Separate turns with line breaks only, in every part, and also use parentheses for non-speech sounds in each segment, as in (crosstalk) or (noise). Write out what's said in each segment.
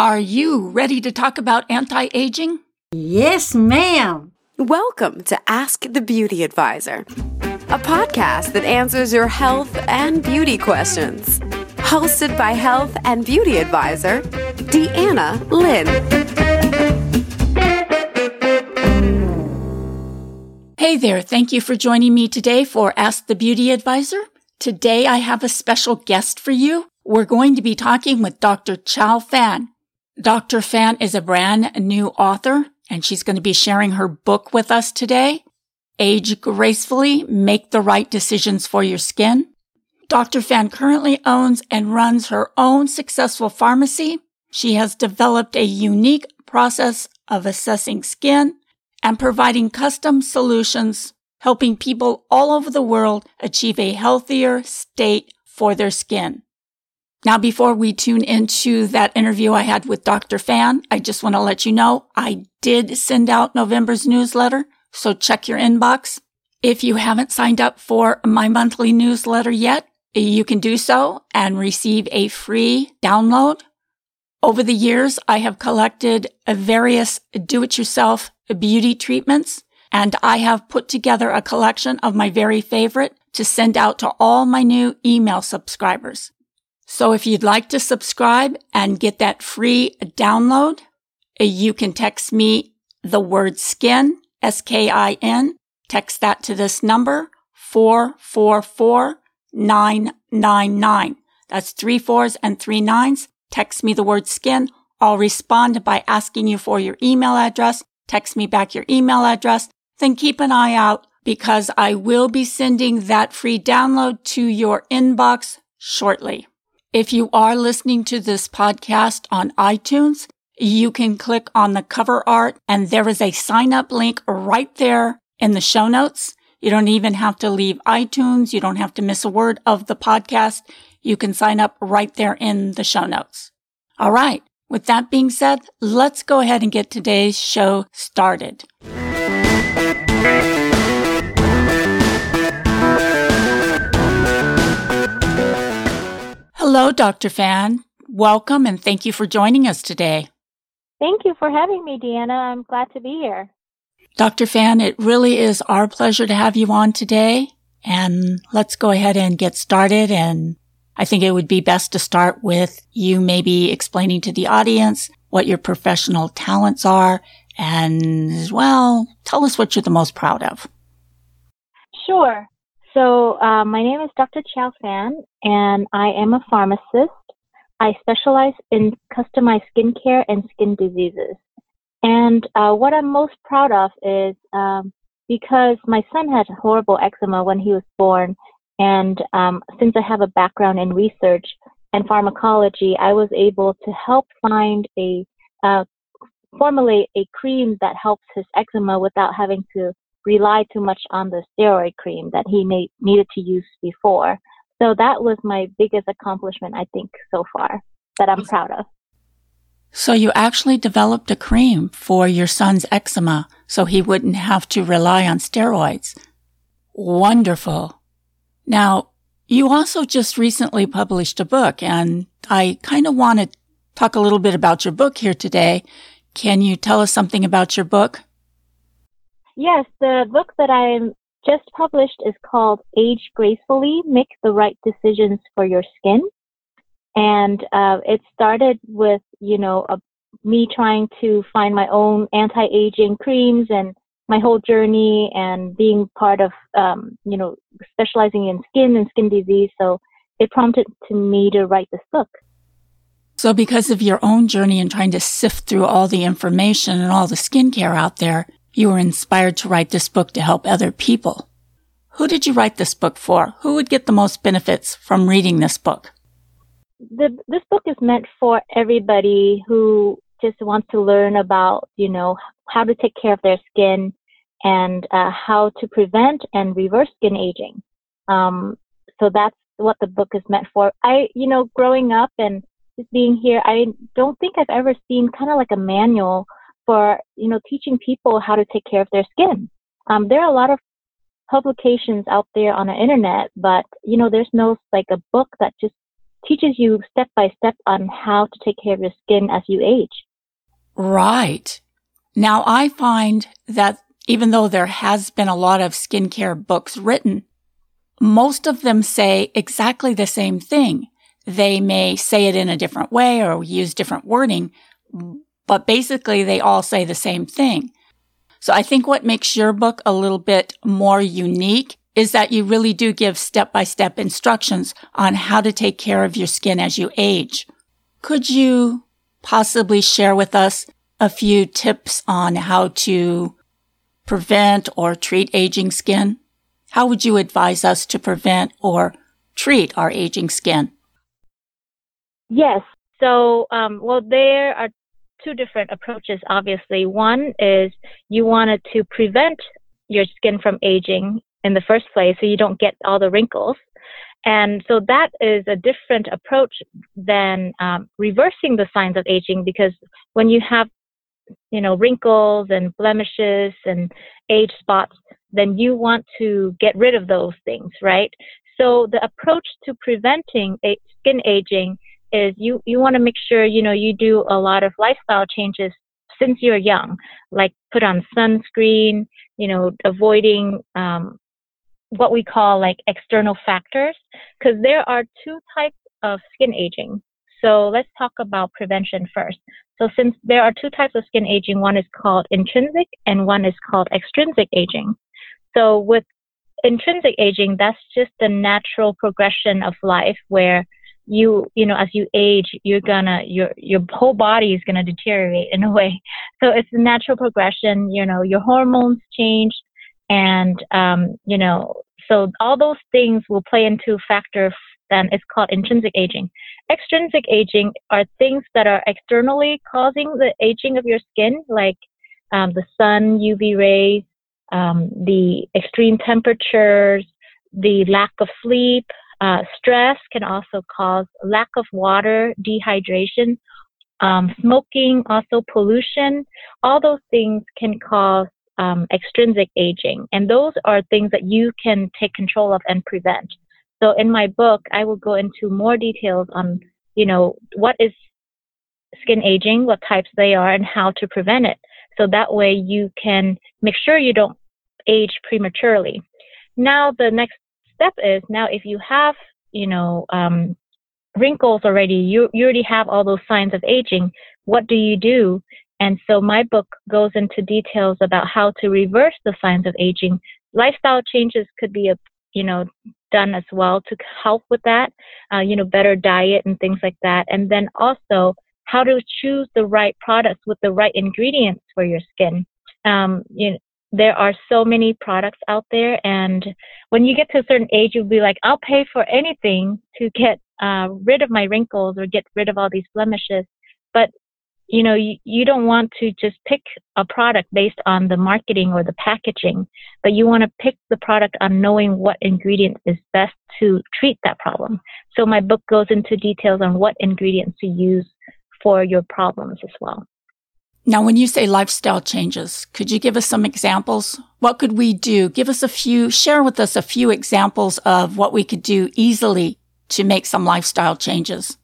Are you ready to talk about anti aging?
Yes, ma'am.
Welcome to Ask the Beauty Advisor, a podcast that answers your health and beauty questions. Hosted by health and beauty advisor, Deanna Lynn.
Hey there, thank you for joining me today for Ask the Beauty Advisor. Today I have a special guest for you. We're going to be talking with Dr. Chau Phan. Dr. Phan is a brand new author and she's going to be sharing her book with us today. Age gracefully, make the right decisions for your skin. Dr. Phan currently owns and runs her own successful pharmacy. She has developed a unique process of assessing skin and providing custom solutions, helping people all over the world achieve a healthier state for their skin. Now, before we tune into that interview I had with Dr. Phan, I just want to let you know I did send out November's newsletter, so check your inbox. If you haven't signed up for my monthly newsletter yet, you can do so and receive a free download. Over the years, I have collected various do-it-yourself beauty treatments, and I have put together a collection of my very favorite to send out to all my new email subscribers. So if you'd like to subscribe and get that free download, eh, you can text me the word skin, S-K-I-N, text that to this number, 444999. That's three fours and three nines. Text me the word skin. I'll respond by asking you for your email address. Text me back your email address. Then keep an eye out because I will be sending that free download to your inbox shortly. If you are listening to this podcast on iTunes, you can click on the cover art and there is a sign up link right there in the show notes. You don't even have to leave iTunes. You don't have to miss a word of the podcast. You can sign up right there in the show notes. All right. With that being said, let's go ahead and get today's show started. Hello, Dr. Phan. Welcome and thank you for joining us today.
Thank you for having me, Deanna. I'm glad to be here.
Dr. Phan, it really is our pleasure to have you on today. And let's go ahead and get started. And I think it would be best to start with you maybe explaining to the audience what your professional talents are and, well, tell us what you're the most proud of.
Sure. So, uh, my name is Dr. Chau Phan, and I am a pharmacist. I specialize in customized skincare and skin diseases. And uh, what I'm most proud of is um, because my son had horrible eczema when he was born, and um, since I have a background in research and pharmacology, I was able to help find a uh, formulate a cream that helps his eczema without having to rely too much on the steroid cream that he needed to use before. So that was my biggest accomplishment, I think, so far that I'm proud of.
So you actually developed a cream for your son's eczema so he wouldn't have to rely on steroids. Wonderful. Now, you also just recently published a book and I kind of want to talk a little bit about your book here today. Can you tell us something about your book?
Yes, the book that I just published is called Age Gracefully Make the Right Decisions for Your Skin. And uh, it started with, you know, a, me trying to find my own anti aging creams and my whole journey and being part of, um, you know, specializing in skin and skin disease. So it prompted to me to write this book.
So because of your own journey and trying to sift through all the information and all the skincare out there, you were inspired to write this book to help other people. Who did you write this book for? Who would get the most benefits from reading this book?
The, this book is meant for everybody who just wants to learn about, you know, how to take care of their skin and uh, how to prevent and reverse skin aging. Um, so that's what the book is meant for. I, you know, growing up and just being here, I don't think I've ever seen kind of like a manual for you know teaching people how to take care of their skin. Um, there are a lot of publications out there on the internet, but you know there's no like a book that just teaches you step by step on how to take care of your skin as you age.
Right. Now I find that even though there has been a lot of skincare books written, most of them say exactly the same thing. They may say it in a different way or use different wording, but basically they all say the same thing. So I think what makes your book a little bit more unique is that you really do give step by step instructions on how to take care of your skin as you age. Could you possibly share with us a few tips on how to prevent or treat aging skin? How would you advise us to prevent or treat our aging skin?
Yes. So, um, well, there are two different approaches, obviously. One is you wanted to prevent your skin from aging in the first place so you don't get all the wrinkles. And so that is a different approach than um, reversing the signs of aging because when you have, you know, wrinkles and blemishes and age spots, then you want to get rid of those things, right? So the approach to preventing skin aging is you, you want to make sure, you know, you do a lot of lifestyle changes since you're young, like put on sunscreen, you know, avoiding um, what we call like external factors, because there are two types of skin aging. So let's talk about prevention first. So since there are two types of skin aging, one is called intrinsic and one is called extrinsic aging. So with intrinsic aging, that's just the natural progression of life where you you know as you age you're gonna your your whole body is gonna deteriorate in a way. So it's a natural progression you know your hormones change and um, you know so all those things will play into factor then it's called intrinsic aging. Extrinsic aging are things that are externally causing the aging of your skin like um, the sun uv rays um, the extreme temperatures the lack of sleep uh, stress can also cause lack of water, dehydration, um, smoking, also pollution. All those things can cause um, extrinsic aging, and those are things that you can take control of and prevent. So in my book, I will go into more details on, you know, what is skin aging, what types they are, and how to prevent it. So that way you can make sure you don't age prematurely. Now the next step is now if you have, you know, um, wrinkles already, you, you already have all those signs of aging, what do you do? And so my book goes into details about how to reverse the signs of aging. Lifestyle changes could be a, you know, done as well to help with that, uh, you know, better diet and things like that. And then also how to choose the right products with the right ingredients for your skin. Um, you there are so many products out there and when you get to a certain age you'll be like i'll pay for anything to get uh, rid of my wrinkles or get rid of all these blemishes. But you know you, you don't want to just pick a product based on the marketing or the packaging but you want to pick the product on knowing what ingredient is best to treat that problem. So my book goes into details on what ingredients to use for your problems as well
now, when you say lifestyle changes, could you give us some examples? What could we do? Give us a few, share with us a few examples of what we could do easily to make some lifestyle changes.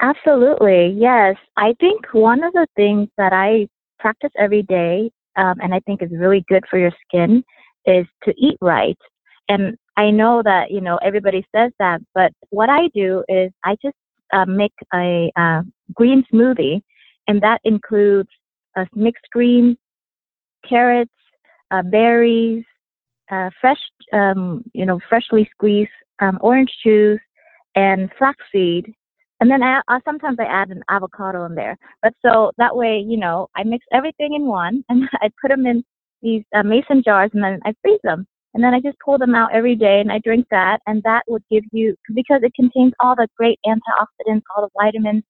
Absolutely. Yes. I think one of the things that I practice every day, um, and I think is really good for your skin, is to eat right. And I know that, you know, everybody says that, but what I do is I just uh, make a uh, green smoothie, and that includes uh, mixed greens, carrots, uh, berries, uh, fresh, um, you know, freshly squeezed um, orange juice, and flaxseed. And then I, I, sometimes I add an avocado in there. But so that way, you know, I mix everything in one, and (laughs) I put them in these uh, mason jars, and then I freeze them. And then I just pull them out every day, and I drink that, and that would give you because it contains all the great antioxidants, all the vitamins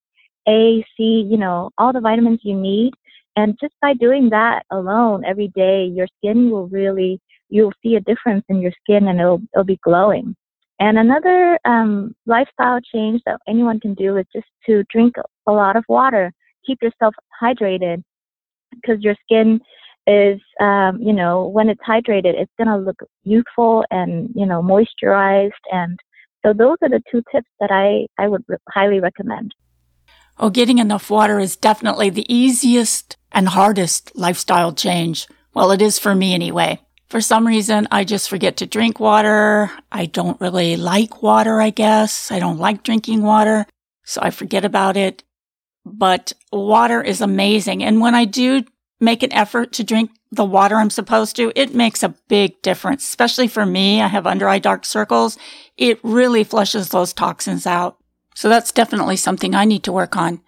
A, C, you know, all the vitamins you need. And just by doing that alone every day, your skin will really, you'll see a difference in your skin and it'll, it'll be glowing. And another um, lifestyle change that anyone can do is just to drink a lot of water. Keep yourself hydrated because your skin is, um, you know, when it's hydrated, it's going to look youthful and, you know, moisturized. And So those are the two tips that I, I would re- highly recommend.
Oh, getting enough water is definitely the easiest and hardest lifestyle change. Well, it is for me anyway. For some reason, I just forget to drink water. I don't really like water, I guess. I don't like drinking water, so I forget about it. But water is amazing. And when I do make an effort to drink the water I'm supposed to, it makes a big difference, especially for me. I have under eye dark circles. It really flushes those toxins out. So that's definitely something I need to work on.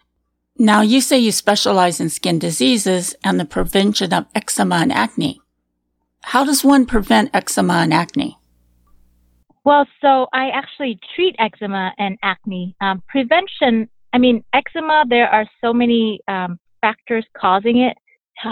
Now you say you specialize in skin diseases and the prevention of eczema and acne. How does one prevent eczema and acne?
Well, so I actually treat eczema and acne. Um, prevention, I mean, eczema, there are so many um, factors causing it.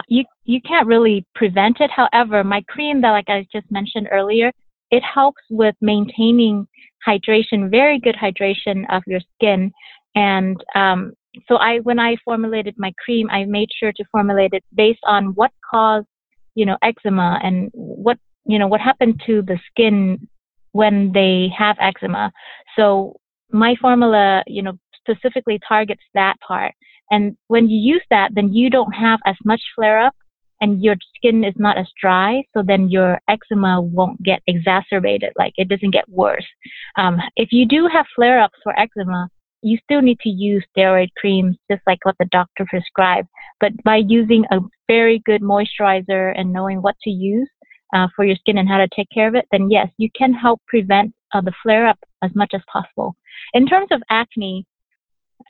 You, you can't really prevent it. However, my cream that, like I just mentioned earlier, it helps with maintaining hydration, very good hydration of your skin. And um, so I, when I formulated my cream, I made sure to formulate it based on what caused, you know, eczema and what, you know, what happened to the skin when they have eczema. So my formula, you know, specifically targets that part. And when you use that, then you don't have as much flare up and your skin is not as dry, so then your eczema won't get exacerbated, like it doesn't get worse. Um, if you do have flare ups for eczema, you still need to use steroid creams, just like what the doctor prescribed. But by using a very good moisturizer and knowing what to use uh, for your skin and how to take care of it, then yes, you can help prevent uh, the flare up as much as possible. In terms of acne,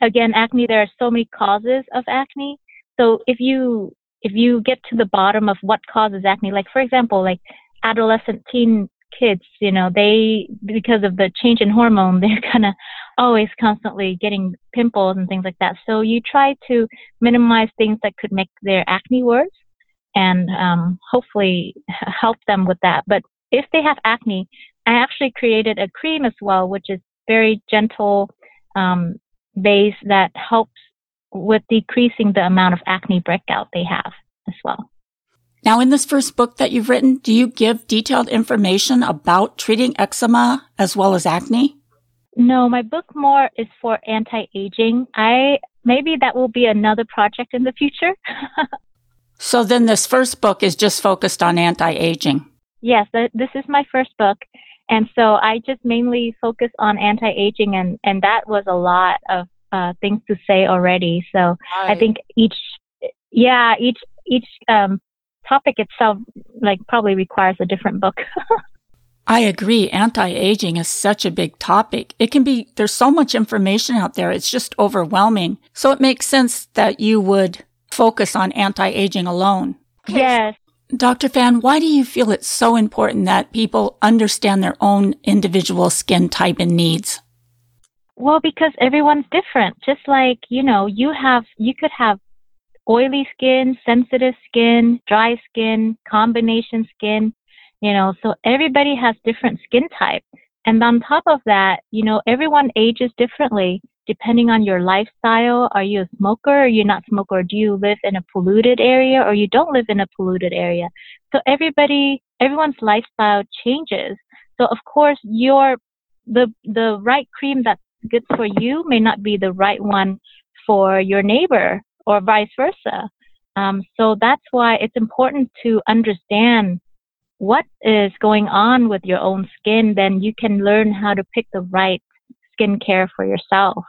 again, acne, there are so many causes of acne. So if you if you get to the bottom of what causes acne, like for example, like adolescent teen kids, you know, they because of the change in hormone, (laughs) they're kind of always constantly getting pimples and things like that. So you try to minimize things that could make their acne worse, and um, hopefully help them with that. But if they have acne, I actually created a cream as well, which is very gentle um, base that helps with decreasing the amount of acne breakout they have as well.
Now, in this first book that you've written, do you give detailed information about treating eczema as well as acne?
No, my book more is for anti-aging. I maybe that will be another project in the future. (laughs)
so then this first book is just focused on anti-aging.
Yes, this is my first book. And so I just mainly focus on anti-aging and, and that was a lot of uh, things to say already. So right. I think each, yeah, each each um, topic itself like probably requires a different book. (laughs)
I agree. Anti-aging is such a big topic. It can be, there's so much information out there. It's just overwhelming. So it makes sense that you would focus on anti-aging alone.
Yes.
Dr. Phan, why do you feel it's so important that people understand their own individual skin type and needs?
Well, because everyone's different. Just like, you know, you have, you could have oily skin, sensitive skin, dry skin, combination skin, you know, so everybody has different skin type. And on top of that, you know, everyone ages differently depending on your lifestyle. Are you a smoker? Are you not smoker? Do you live in a polluted area or you don't live in a polluted area? So everybody, everyone's lifestyle changes. So of course, your the the right cream that's good for you may not be the right one for your neighbor or vice versa. Um, so that's why it's important to understand what is going on with your own skin. Then you can learn how to pick the right skincare for yourself.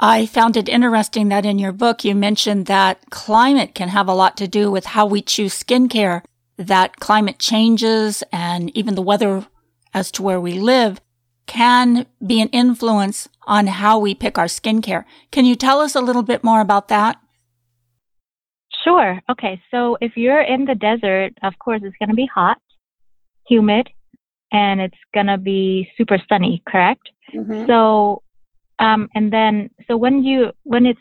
I found it interesting that in your book you mentioned that climate can have a lot to do with how we choose skincare, that climate changes and even the weather as to where we live can be an influence on how we pick our skincare. Can you tell us a little bit more about that?
Sure. Okay. So if you're in the desert, of course, it's going to be hot, humid, and it's going to be super sunny, correct? Mm-hmm. So, um, and then, so when you, when it's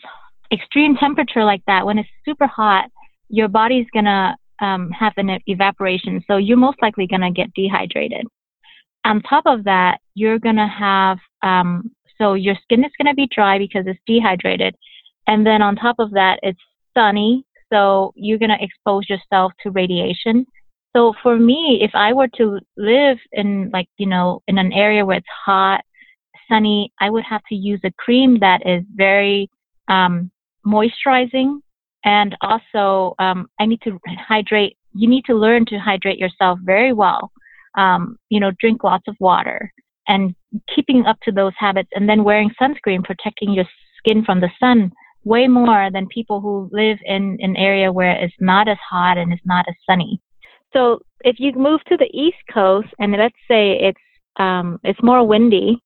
extreme temperature like that, when it's super hot, your body's going to um, have an evaporation. So you're most likely going to get dehydrated on top of that, you're going to have, um, so your skin is going to be dry because it's dehydrated. And then on top of that, it's sunny. So you're going to expose yourself to radiation. So for me, if I were to live in like, you know, in an area where it's hot, sunny, I would have to use a cream that is very um, moisturizing. And also, um, I need to hydrate. You need to learn to hydrate yourself very well. Um, you know, drink lots of water and keeping up to those habits and then wearing sunscreen, protecting your skin from the sun way more than people who live in an area where it's not as hot and it's not as sunny. So if you move to the East Coast and let's say it's um, it's more windy,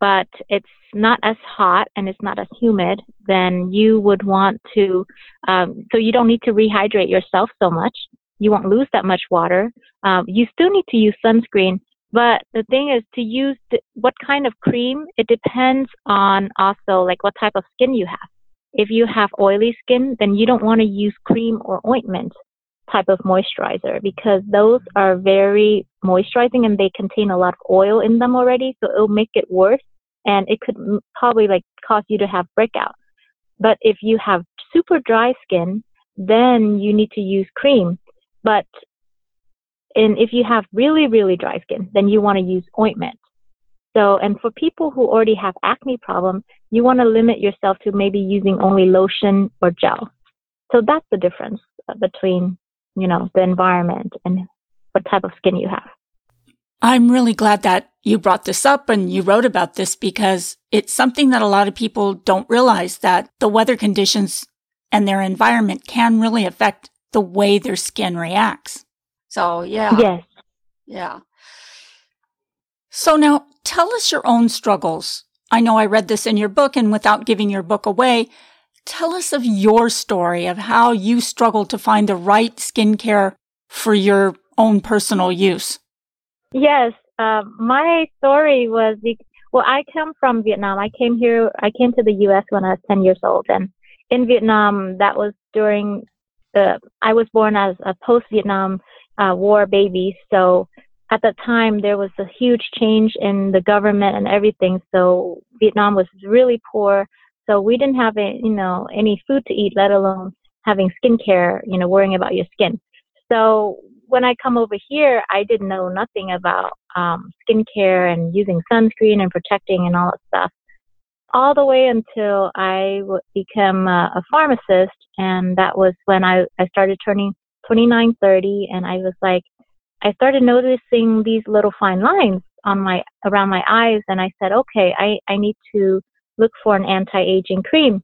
but it's not as hot and it's not as humid, then you would want to. Um, so you don't need to rehydrate yourself so much. You won't lose that much water. Um, you still need to use sunscreen, but the thing is to use the, what kind of cream. It depends on also like what type of skin you have. If you have oily skin, then you don't want to use cream or ointment type of moisturizer because those are very moisturizing and they contain a lot of oil in them already. So it'll make it worse and it could probably like cause you to have breakout. But if you have super dry skin, then you need to use cream. But and if you have really, really dry skin, then you want to use ointment. So, and for people who already have acne problem, you want to limit yourself to maybe using only lotion or gel. So that's the difference uh, between, you know, the environment and what type of skin you have.
I'm really glad that you brought this up and you wrote about this because it's something that a lot of people don't realize that the weather conditions and their environment can really affect the way their skin reacts. So, yeah.
Yes.
Yeah. So now tell us your own struggles. I know I read this in your book and without giving your book away, tell us of your story of how you struggled to find the right skincare for your own personal use.
Yes, uh, my story was well, I come from Vietnam. I came here, I came to the U.S. when I was 10 years old, and in Vietnam, that was during the. I was born as a post-Vietnam uh, War baby, so at that time there was a huge change in the government and everything. So vietnam was really poor. So we didn't have a, you know any food to eat let alone having skincare you know worrying about your skin. So when i come over here i didn't know nothing about um, skincare and using sunscreen and protecting and all that stuff all the way until I w- became a, a pharmacist and that was when I, I started turning 29 30 and i was like I started noticing these little fine lines on my around my eyes and I said, okay, I, I need to look for an anti-aging cream.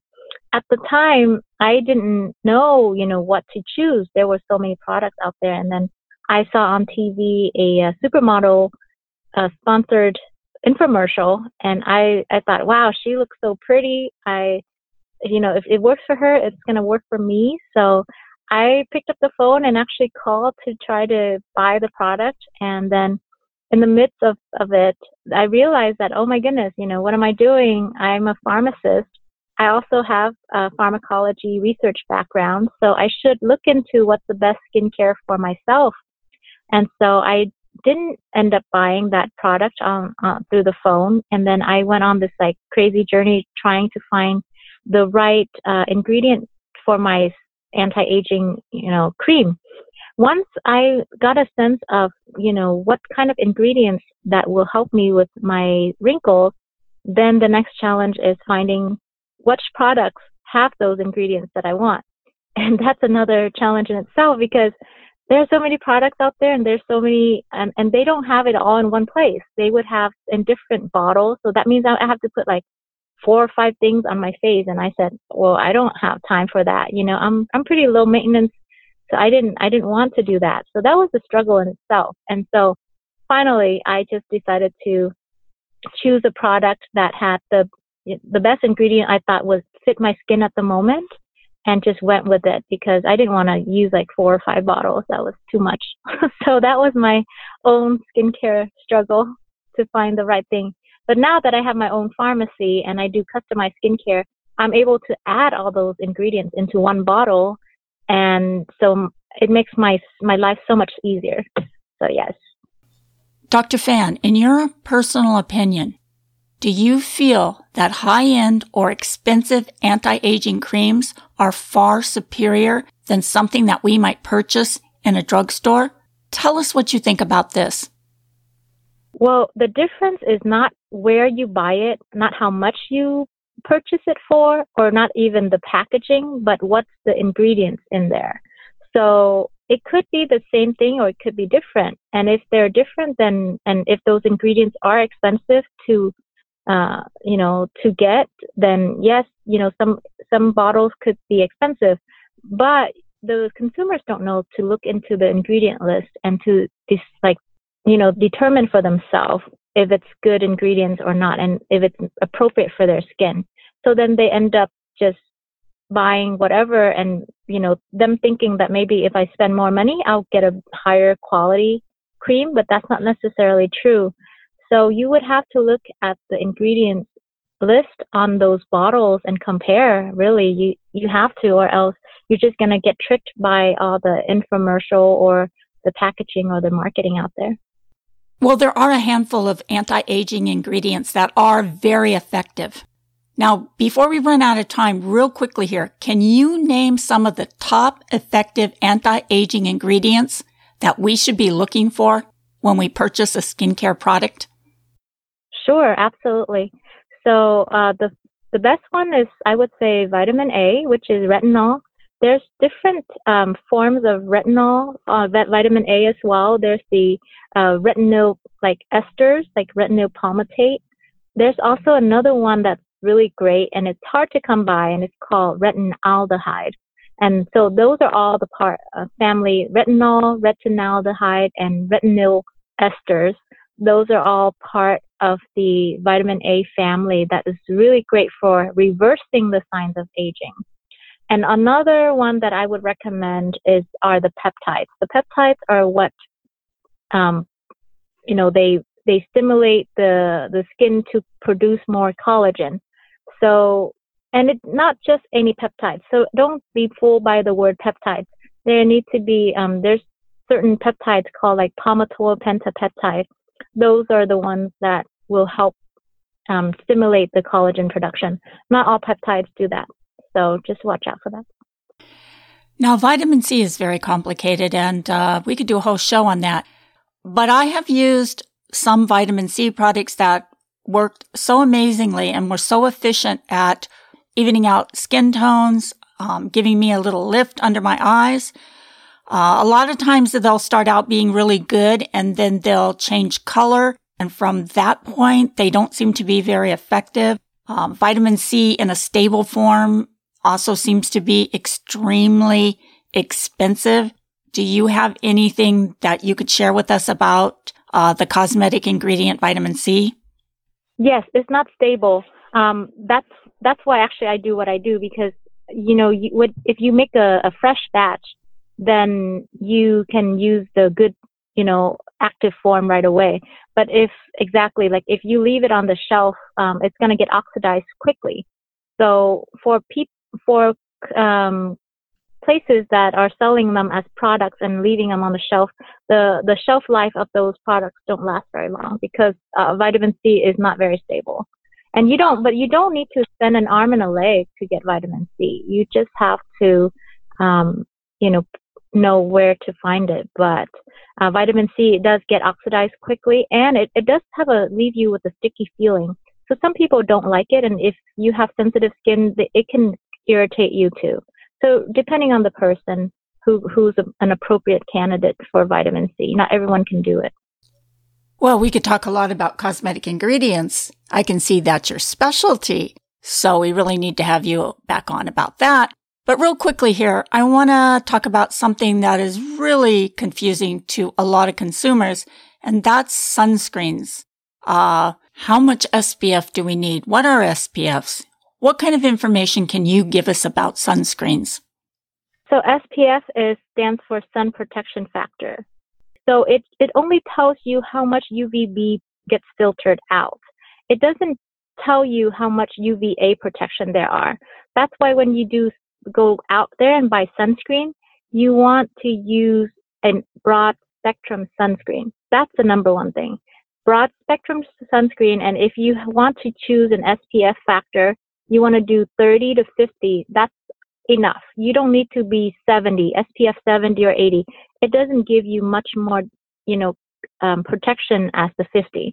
At the time, I didn't know, you know, what to choose. There were so many products out there. And then I saw on TV a, a supermodel uh, sponsored infomercial and I, I thought, wow, she looks so pretty. I, you know, if it works for her, it's going to work for me. So I picked up the phone and actually called to try to buy the product. And then in the midst of, of it, I realized that, oh my goodness, you know, what am I doing? I'm a pharmacist. I also have a pharmacology research background, so I should look into what's the best skincare for myself. And so I didn't end up buying that product on, uh, through the phone. And then I went on this like crazy journey trying to find the right uh, ingredient for my anti-aging, you know, cream. Once I got a sense of, you know, what kind of ingredients that will help me with my wrinkles, then the next challenge is finding which products have those ingredients that I want. (laughs) And that's another challenge in itself because there are so many products out there and there's so many and, and they don't have it all in one place they would have in different bottles so that means i have to put like four or five things on my face and I said, "Well, I don't have time for that. You know, I'm I'm pretty low maintenance, so I didn't I didn't want to do that. So that was a struggle in itself. And so finally, I just decided to choose a product that had the the best ingredient I thought was fit my skin at the moment and just went with it because I didn't want to use like four or five bottles. That was too much. (laughs) so that was my own skincare struggle to find the right thing. But now that I have my own pharmacy and I do customized skincare, I'm able to add all those ingredients into one bottle, and so it makes my my life so much easier. So yes.
Dr. Phan, in your personal opinion, do you feel that high-end or expensive anti-aging creams are far superior than something that we might purchase in a drugstore? Tell us what you think about this.
Well, the difference is not where you buy it, not how much you purchase it for, or not even the packaging, but what's the ingredients in there. So it could be the same thing or it could be different. And if they're different, then, and if those ingredients are expensive to, uh, you know, to get, then yes, you know, some, some bottles could be expensive, but the consumers don't know to look into the ingredient list and to just like you know, determine for themselves if it's good ingredients or not and if it's appropriate for their skin. So then they end up just buying whatever and, you know, them thinking that maybe if I spend more money, I'll get a higher quality cream, but that's not necessarily true. So you would have to look at the ingredients list on those bottles and compare really you you have to or else you're just to get tricked by all the infomercial or the packaging or the marketing out there
well, there are a handful of anti-aging ingredients that are very effective. Now, before we run out of time, real quickly here, can you name some of the top effective anti-aging ingredients that we should be looking for when we purchase a skincare product?
Sure, absolutely. So uh, the the best one is I would say vitamin A, which is retinol. There's different um, forms of retinol, uh, vitamin A as well. There's the uh, retinol like esters, like retinol palmitate. There's also another one that's really great and it's hard to come by and it's called retinaldehyde. And so those are all the part uh, family retinol, retinaldehyde, and retinol esters. Those are all part of the vitamin A family that is really great for reversing the signs of aging. And another one that I would recommend is are the peptides. The peptides are what um, you know they they stimulate the the skin to produce more collagen. So and it's not just any peptides. So don't be fooled by the word peptides. There need to be um, there's certain peptides called like palmitoyl pentapeptide. Those are the ones that will help um, stimulate the collagen production. Not all peptides do that. So just watch out for that.
Now, vitamin C is very complicated, and uh, we could do a whole show on that. But I have used some vitamin C products that worked so amazingly and were so efficient at evening out skin tones, um, giving me a little lift under my eyes. Uh, a lot of times they'll start out being really good and then they'll change color. And from that point, they don't seem to be very effective. Um, vitamin C in a stable form also seems to be extremely expensive. Do you have anything that you could share with us about uh, the cosmetic ingredient vitamin C?
Yes, it's not stable. Um, that's that's why actually I do what I do because you know you would if you make a, a fresh batch, then you can use the good you know active form right away. But if exactly like if you leave it on the shelf, um, it's going to get oxidized quickly. So for people for um, places that are selling them as products and leaving them on the shelf, the, the shelf life of those products don't last very long because uh, vitamin C is not very stable. And you don't, but you don't need to spend an arm and a leg to get vitamin C. You just have to, um, you know, know where to find it. But uh, vitamin C does get oxidized quickly, and it, it does have a leave you with a sticky feeling. So some people don't like it, and if you have sensitive skin, it can irritate you too. So depending on the person who, who's a, an appropriate candidate for vitamin C, not everyone can do it.
Well, we could talk a lot about cosmetic ingredients. I can see that's your specialty. So we really need to have you back on about that. But real quickly here, I want to talk about something that is really confusing to a lot of consumers, and that's sunscreens. Uh, how much SPF do we need? What are SPFs? What kind of information can you give us about sunscreens?
So SPF is stands for sun protection factor. So it, it only tells you how much UVB gets filtered out. It doesn't tell you how much UVA protection there are. That's why when you do go out there and buy sunscreen, you want to use a broad spectrum sunscreen. That's the number one thing. Broad spectrum sunscreen, and if you want to choose an SPF factor, you want to do 30 to 50, that's enough. You don't need to be 70, SPF 70 or 80. it doesn't give you much more, you know, um, protection as the 50.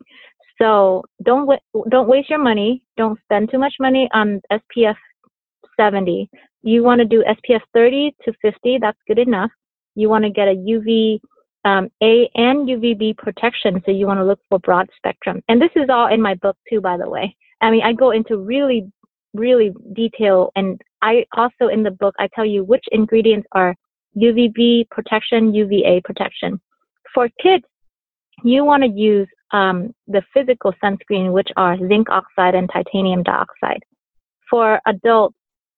So don't don't waste your money. Don't spend too much money on SPF 70. You want to do SPF 30 to 50. That's good enough. You want to get a UV um, A and UVB protection. So you want to look for broad spectrum. And this is all in my book too, by the way. I mean, I go into really, really detail. And I also in the book, I tell you which ingredients are UVB protection, UVA protection. For kids, you want to use um, the physical sunscreen, which are zinc oxide and titanium dioxide. For adults,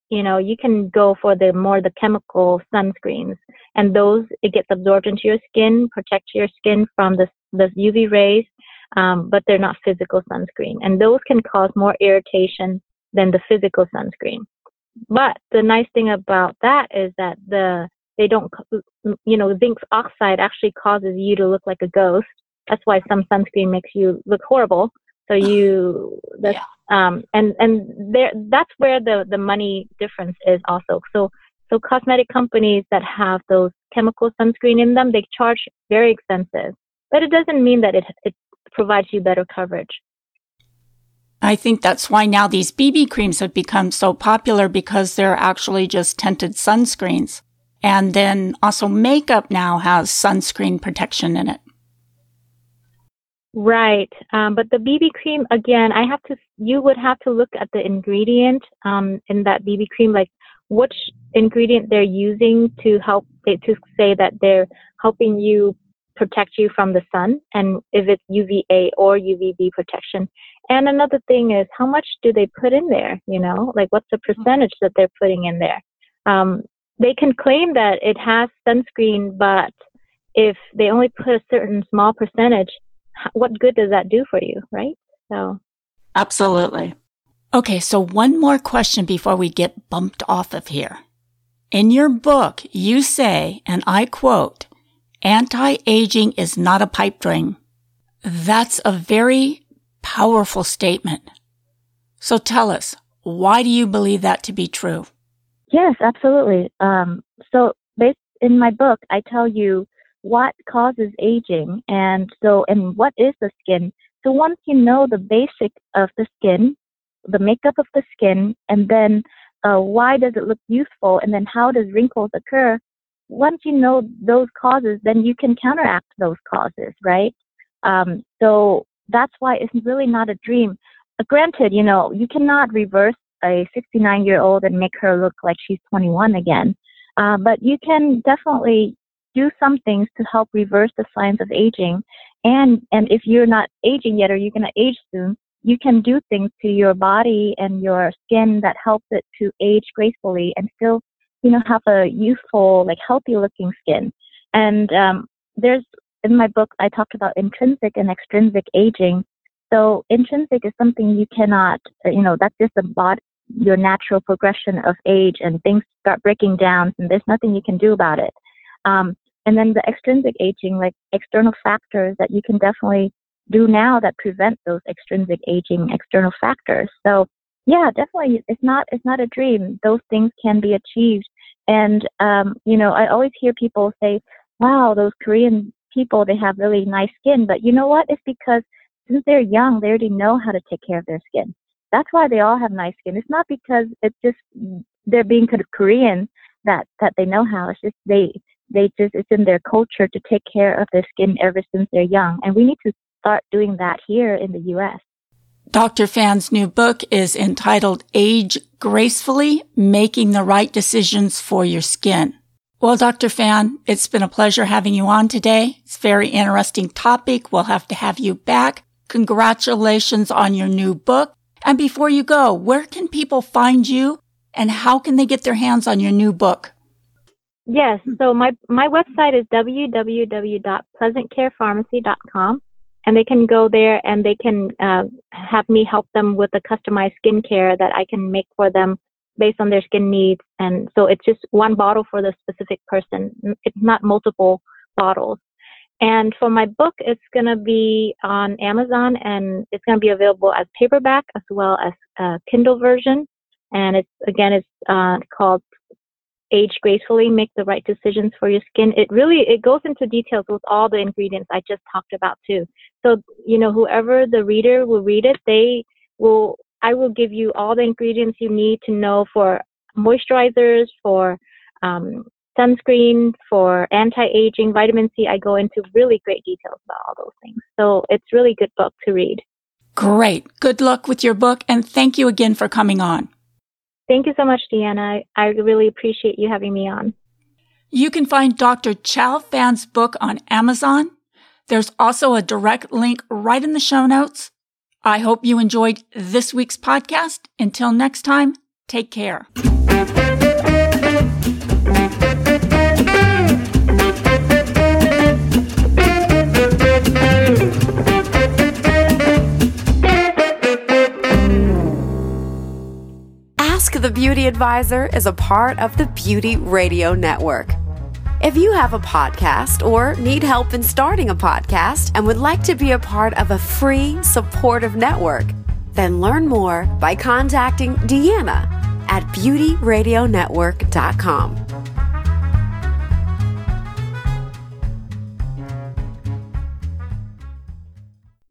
you know, you can go for the more the chemical sunscreens, and those it gets absorbed into your skin, protects your skin from the the UV rays, um, but they're not physical sunscreen, and those can cause more irritation than the physical sunscreen. But the nice thing about that is that the they don't, you know, zinc oxide actually causes you to look like a ghost. That's why some sunscreen makes you look horrible. So you, the, (sighs) yeah. um, and and there, that's where the the money difference is also. So so cosmetic companies that have those chemical sunscreen in them, they charge very expensive, but it doesn't mean that it it provides you better coverage.
I think that's why now these BB creams have become so popular because they're actually just tinted sunscreens. And then also makeup now has sunscreen protection in it.
Right. Um, but the BB cream, again, I have to, you would have to look at the ingredient um, in that BB cream, like which ingredient they're using to help, to say that they're helping you protect you from the sun and if it's UVA or UVB protection. And another thing is how much do they put in there? You know, like what's the percentage that they're putting in there? Um, they can claim that it has sunscreen, but if they only put a certain small percentage, what good does that do for you, right? So,
absolutely. Okay, so one more question before we get bumped off of here. In your book, you say, and I quote, anti aging is not a pipe dream. That's a very powerful statement. So tell us, why do you believe that to be true?
Yes, absolutely. Um, so, based in my book, I tell you what causes aging, and so and what is the skin. So once you know the basic of the skin, the makeup of the skin, and then uh, why does it look youthful, and then how does wrinkles occur? Once you know those causes, then you can counteract those causes, right? Um, so that's why it's really not a dream. Uh, granted, you know, you cannot reverse a 69 year old and make her look like she's 21 again. Uh, but you can definitely do some things to help reverse the signs of aging. And, and if you're not aging yet or you're going to age soon, you can do things to your body and your skin that helps it to age gracefully and still, you know, have a youthful, like healthy looking skin. And um, there's in my book, I talked about intrinsic and extrinsic aging. So intrinsic is something you cannot, you know, that's just the body, your natural progression of age and things start breaking down and there's nothing you can do about it. Um, and then the extrinsic aging, like external factors that you can definitely do now that prevent those extrinsic aging external factors. So yeah, definitely it's not it's not a dream. Those things can be achieved. And um, you know, I always hear people say, Wow, those Korean people they have really nice skin. But you know what? It's because since they're young, they already know how to take care of their skin. That's why they all have nice skin. It's not because it's just they're being Korean that that they know how. It's just they they just it's in their culture to take care of their skin ever since they're young, and we need to start doing that here in the U.S.
Dr. Phan's new book is entitled Age Gracefully Making the Right Decisions for Your Skin. Well, Dr. Phan, it's been a pleasure having you on today. It's a very interesting topic. We'll have to have you back. Congratulations on your new book. And before you go, where can people find you and how can they get their hands on your new book?
Yes, so my, my website is www.pleasantcarepharmacy.com and they can go there and they can uh, have me help them with a customized skincare that I can make for them based on their skin needs. And so it's just one bottle for the specific person. It's not multiple bottles. And for my book, it's going to be on Amazon and it's going to be available as paperback as well as a Kindle version. And it's, again, it's uh, called age gracefully, make the right decisions for your skin. It really it goes into details with all the ingredients I just talked about too. So you know, whoever the reader will read it, they will. I will give you all the ingredients you need to know for moisturizers, for um, sunscreen, for anti-aging, vitamin C. I go into really great details about all those things. So it's really good book to read.
Great. Good luck with your book, and thank you again for coming on.
Thank you so much, Deanna. I really appreciate you having me on.
You can find Dr. Chau Phan's book on Amazon. There's also a direct link right in the show notes. I hope you enjoyed this week's podcast. Until next time, take care.
Ask the Beauty Advisor is a part of the Beauty Radio Network. If you have a podcast or need help in starting a podcast and would like to be a part of a free, supportive network, then learn more by contacting Deanna at beautyradionetwork.com.